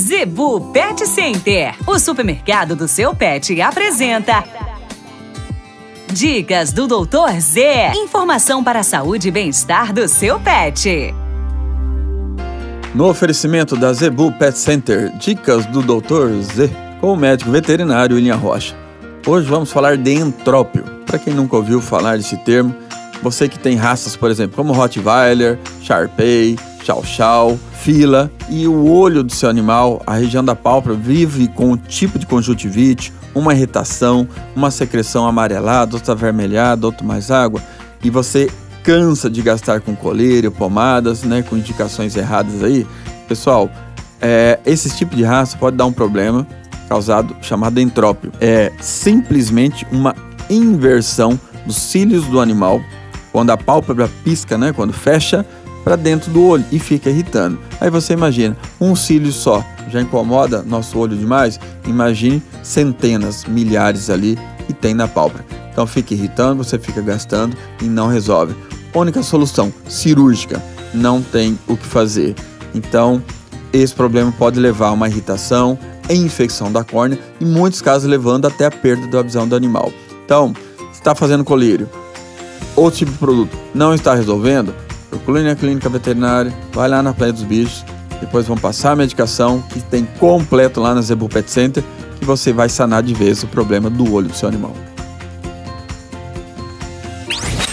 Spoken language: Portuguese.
Zebu Pet Center, o supermercado do seu pet, apresenta. Dicas do Doutor Z. Informação para a saúde e bem-estar do seu pet. No oferecimento da Zebu Pet Center, dicas do Dr. Z, com o médico veterinário William Rocha. Hoje vamos falar de entrópio. Para quem nunca ouviu falar desse termo, você que tem raças, por exemplo, como Rottweiler, Sharpei, Chow, Fila. E o olho do seu animal, a região da pálpebra, vive com um tipo de conjuntivite, uma irritação, uma secreção amarelada, outra avermelhada, outra mais água, e você cansa de gastar com colírio, pomadas, né, com indicações erradas aí, pessoal, é, esse tipo de raça pode dar um problema causado chamado entrópio. É simplesmente uma inversão dos cílios do animal. Quando a pálpebra pisca, né, quando fecha para dentro do olho e fica irritando. Aí você imagina, um cílio só já incomoda nosso olho demais? Imagine centenas, milhares ali que tem na pálpebra. Então fica irritando, você fica gastando e não resolve. Única solução, cirúrgica. Não tem o que fazer. Então, esse problema pode levar a uma irritação, a infecção da córnea em muitos casos, levando até a perda da visão do animal. Então, está fazendo colírio, outro tipo de produto não está resolvendo, procure na clínica veterinária, vai lá na Praia dos Bichos, depois vão passar a medicação que tem completo lá na Zebu Pet Center, que você vai sanar de vez o problema do olho do seu animal.